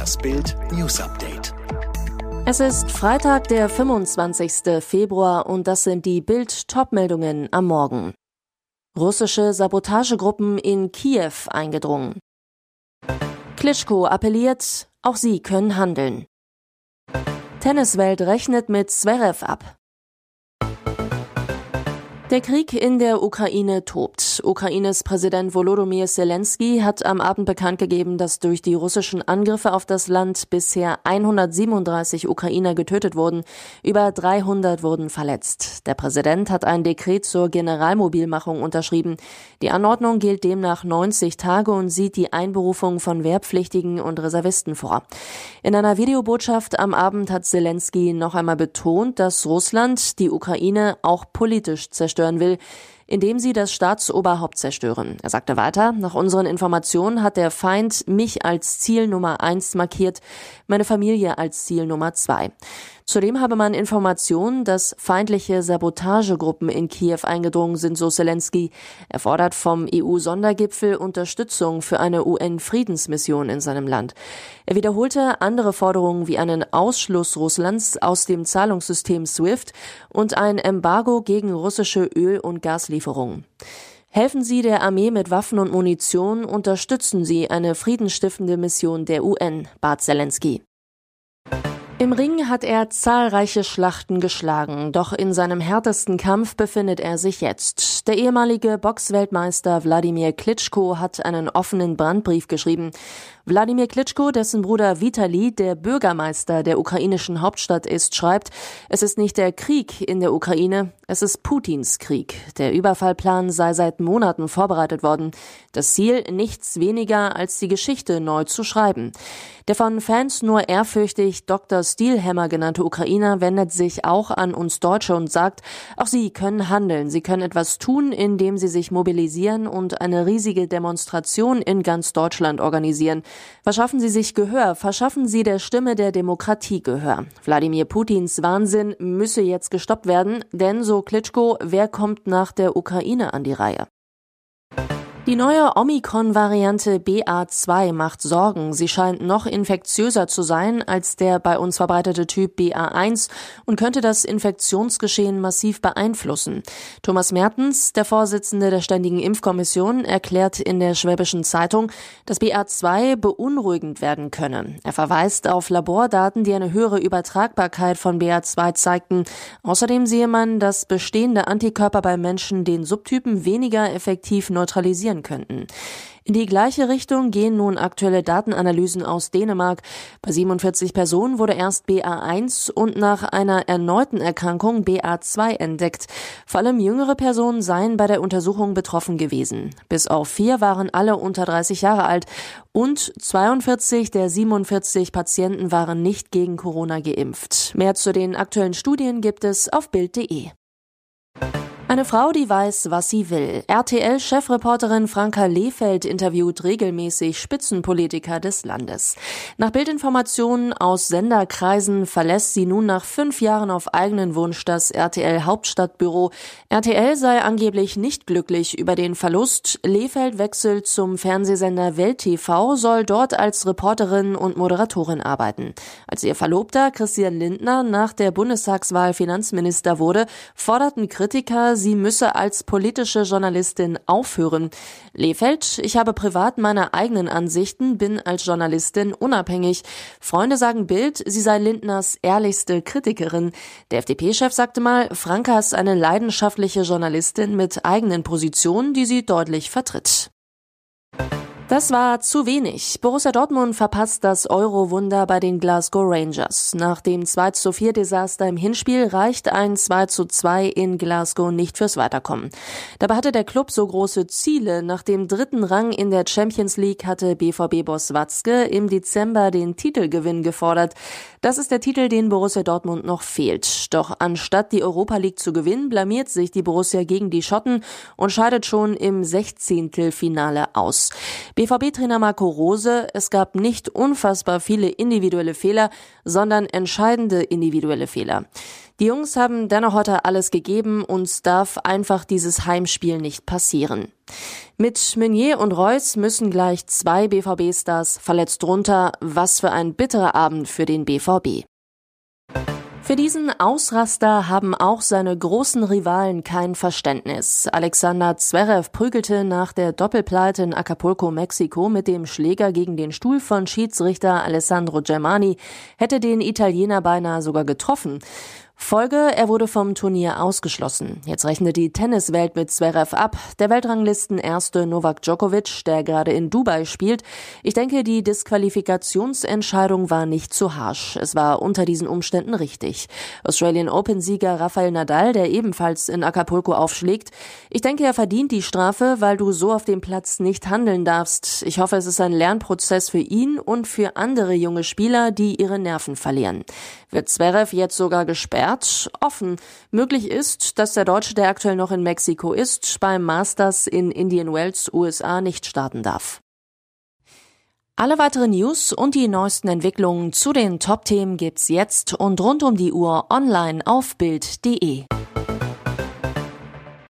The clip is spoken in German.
Das Bild News Update. Es ist Freitag, der 25. Februar und das sind die Bild Topmeldungen am Morgen. Russische Sabotagegruppen in Kiew eingedrungen. Klitschko appelliert, auch sie können handeln. Tenniswelt rechnet mit Zverev ab. Der Krieg in der Ukraine tobt. Ukraines Präsident Volodymyr Zelensky hat am Abend bekannt gegeben, dass durch die russischen Angriffe auf das Land bisher 137 Ukrainer getötet wurden. Über 300 wurden verletzt. Der Präsident hat ein Dekret zur Generalmobilmachung unterschrieben. Die Anordnung gilt demnach 90 Tage und sieht die Einberufung von Wehrpflichtigen und Reservisten vor. In einer Videobotschaft am Abend hat Zelensky noch einmal betont, dass Russland die Ukraine auch politisch zerstört zerstören will, indem sie das Staatsoberhaupt zerstören. Er sagte weiter, nach unseren Informationen hat der Feind mich als Ziel Nummer eins markiert, meine Familie als Ziel Nummer zwei. Zudem habe man Informationen, dass feindliche Sabotagegruppen in Kiew eingedrungen sind, so Zelensky. Er fordert vom EU-Sondergipfel Unterstützung für eine UN-Friedensmission in seinem Land. Er wiederholte andere Forderungen wie einen Ausschluss Russlands aus dem Zahlungssystem SWIFT und ein Embargo gegen russische Öl- und Gaslieferungen. Helfen Sie der Armee mit Waffen und Munition, unterstützen Sie eine friedensstiftende Mission der UN, bat Zelensky. Im Ring hat er zahlreiche Schlachten geschlagen, doch in seinem härtesten Kampf befindet er sich jetzt. Der ehemalige Boxweltmeister Wladimir Klitschko hat einen offenen Brandbrief geschrieben. Wladimir Klitschko, dessen Bruder Vitali der Bürgermeister der ukrainischen Hauptstadt ist, schreibt, es ist nicht der Krieg in der Ukraine, es ist Putins Krieg. Der Überfallplan sei seit Monaten vorbereitet worden. Das Ziel nichts weniger als die Geschichte neu zu schreiben. Der von Fans nur ehrfürchtig Dr. Steelhammer genannte Ukrainer wendet sich auch an uns Deutsche und sagt, auch sie können handeln, sie können etwas tun, indem sie sich mobilisieren und eine riesige Demonstration in ganz Deutschland organisieren. Verschaffen Sie sich Gehör, verschaffen Sie der Stimme der Demokratie Gehör. Wladimir Putins Wahnsinn müsse jetzt gestoppt werden, denn so Klitschko, wer kommt nach der Ukraine an die Reihe? Die neue Omikron-Variante BA2 macht Sorgen. Sie scheint noch infektiöser zu sein als der bei uns verbreitete Typ BA1 und könnte das Infektionsgeschehen massiv beeinflussen. Thomas Mertens, der Vorsitzende der Ständigen Impfkommission, erklärt in der Schwäbischen Zeitung, dass BA2 beunruhigend werden könne. Er verweist auf Labordaten, die eine höhere Übertragbarkeit von BA2 zeigten. Außerdem sehe man, dass bestehende Antikörper bei Menschen den Subtypen weniger effektiv neutralisieren könnten. In die gleiche Richtung gehen nun aktuelle Datenanalysen aus Dänemark. Bei 47 Personen wurde erst BA1 und nach einer erneuten Erkrankung BA2 entdeckt. Vor allem jüngere Personen seien bei der Untersuchung betroffen gewesen. Bis auf vier waren alle unter 30 Jahre alt und 42 der 47 Patienten waren nicht gegen Corona geimpft. Mehr zu den aktuellen Studien gibt es auf Bild.de. Eine Frau, die weiß, was sie will. RTL-Chefreporterin Franka Lehfeld interviewt regelmäßig Spitzenpolitiker des Landes. Nach Bildinformationen aus Senderkreisen verlässt sie nun nach fünf Jahren auf eigenen Wunsch das RTL-Hauptstadtbüro. RTL sei angeblich nicht glücklich über den Verlust. Lehfeld wechselt zum Fernsehsender Welt TV, soll dort als Reporterin und Moderatorin arbeiten. Als ihr Verlobter Christian Lindner nach der Bundestagswahl Finanzminister wurde, forderten Kritiker, sie müsse als politische Journalistin aufhören. Lefeld, ich habe privat meine eigenen Ansichten, bin als Journalistin unabhängig. Freunde sagen Bild, sie sei Lindners ehrlichste Kritikerin. Der FDP-Chef sagte mal, Franka ist eine leidenschaftliche Journalistin mit eigenen Positionen, die sie deutlich vertritt. Das war zu wenig. Borussia Dortmund verpasst das Euro-Wunder bei den Glasgow Rangers. Nach dem 2 zu 4 Desaster im Hinspiel reicht ein 2 zu 2 in Glasgow nicht fürs Weiterkommen. Dabei hatte der Club so große Ziele. Nach dem dritten Rang in der Champions League hatte BVB-Boss Watzke im Dezember den Titelgewinn gefordert. Das ist der Titel, den Borussia Dortmund noch fehlt. Doch anstatt die Europa League zu gewinnen, blamiert sich die Borussia gegen die Schotten und scheidet schon im 16. Finale aus. BVB-Trainer Marco Rose, es gab nicht unfassbar viele individuelle Fehler, sondern entscheidende individuelle Fehler. Die Jungs haben dennoch heute alles gegeben, uns darf einfach dieses Heimspiel nicht passieren. Mit Meunier und Reus müssen gleich zwei BVB-Stars verletzt runter. Was für ein bitterer Abend für den BVB. Für diesen Ausraster haben auch seine großen Rivalen kein Verständnis. Alexander Zverev prügelte nach der Doppelpleite in Acapulco, Mexiko mit dem Schläger gegen den Stuhl von Schiedsrichter Alessandro Germani, hätte den Italiener beinahe sogar getroffen. Folge, er wurde vom Turnier ausgeschlossen. Jetzt rechnet die Tenniswelt mit Zverev ab. Der Weltranglisten erste Novak Djokovic, der gerade in Dubai spielt. Ich denke, die Disqualifikationsentscheidung war nicht zu harsch. Es war unter diesen Umständen richtig. Australian Open Sieger Rafael Nadal, der ebenfalls in Acapulco aufschlägt. Ich denke, er verdient die Strafe, weil du so auf dem Platz nicht handeln darfst. Ich hoffe, es ist ein Lernprozess für ihn und für andere junge Spieler, die ihre Nerven verlieren. Wird Zverev jetzt sogar gesperrt? März offen. Möglich ist, dass der Deutsche, der aktuell noch in Mexiko ist, beim Masters in Indian Wells, USA, nicht starten darf. Alle weiteren News und die neuesten Entwicklungen zu den Top-Themen gibt's jetzt und rund um die Uhr online auf Bild.de.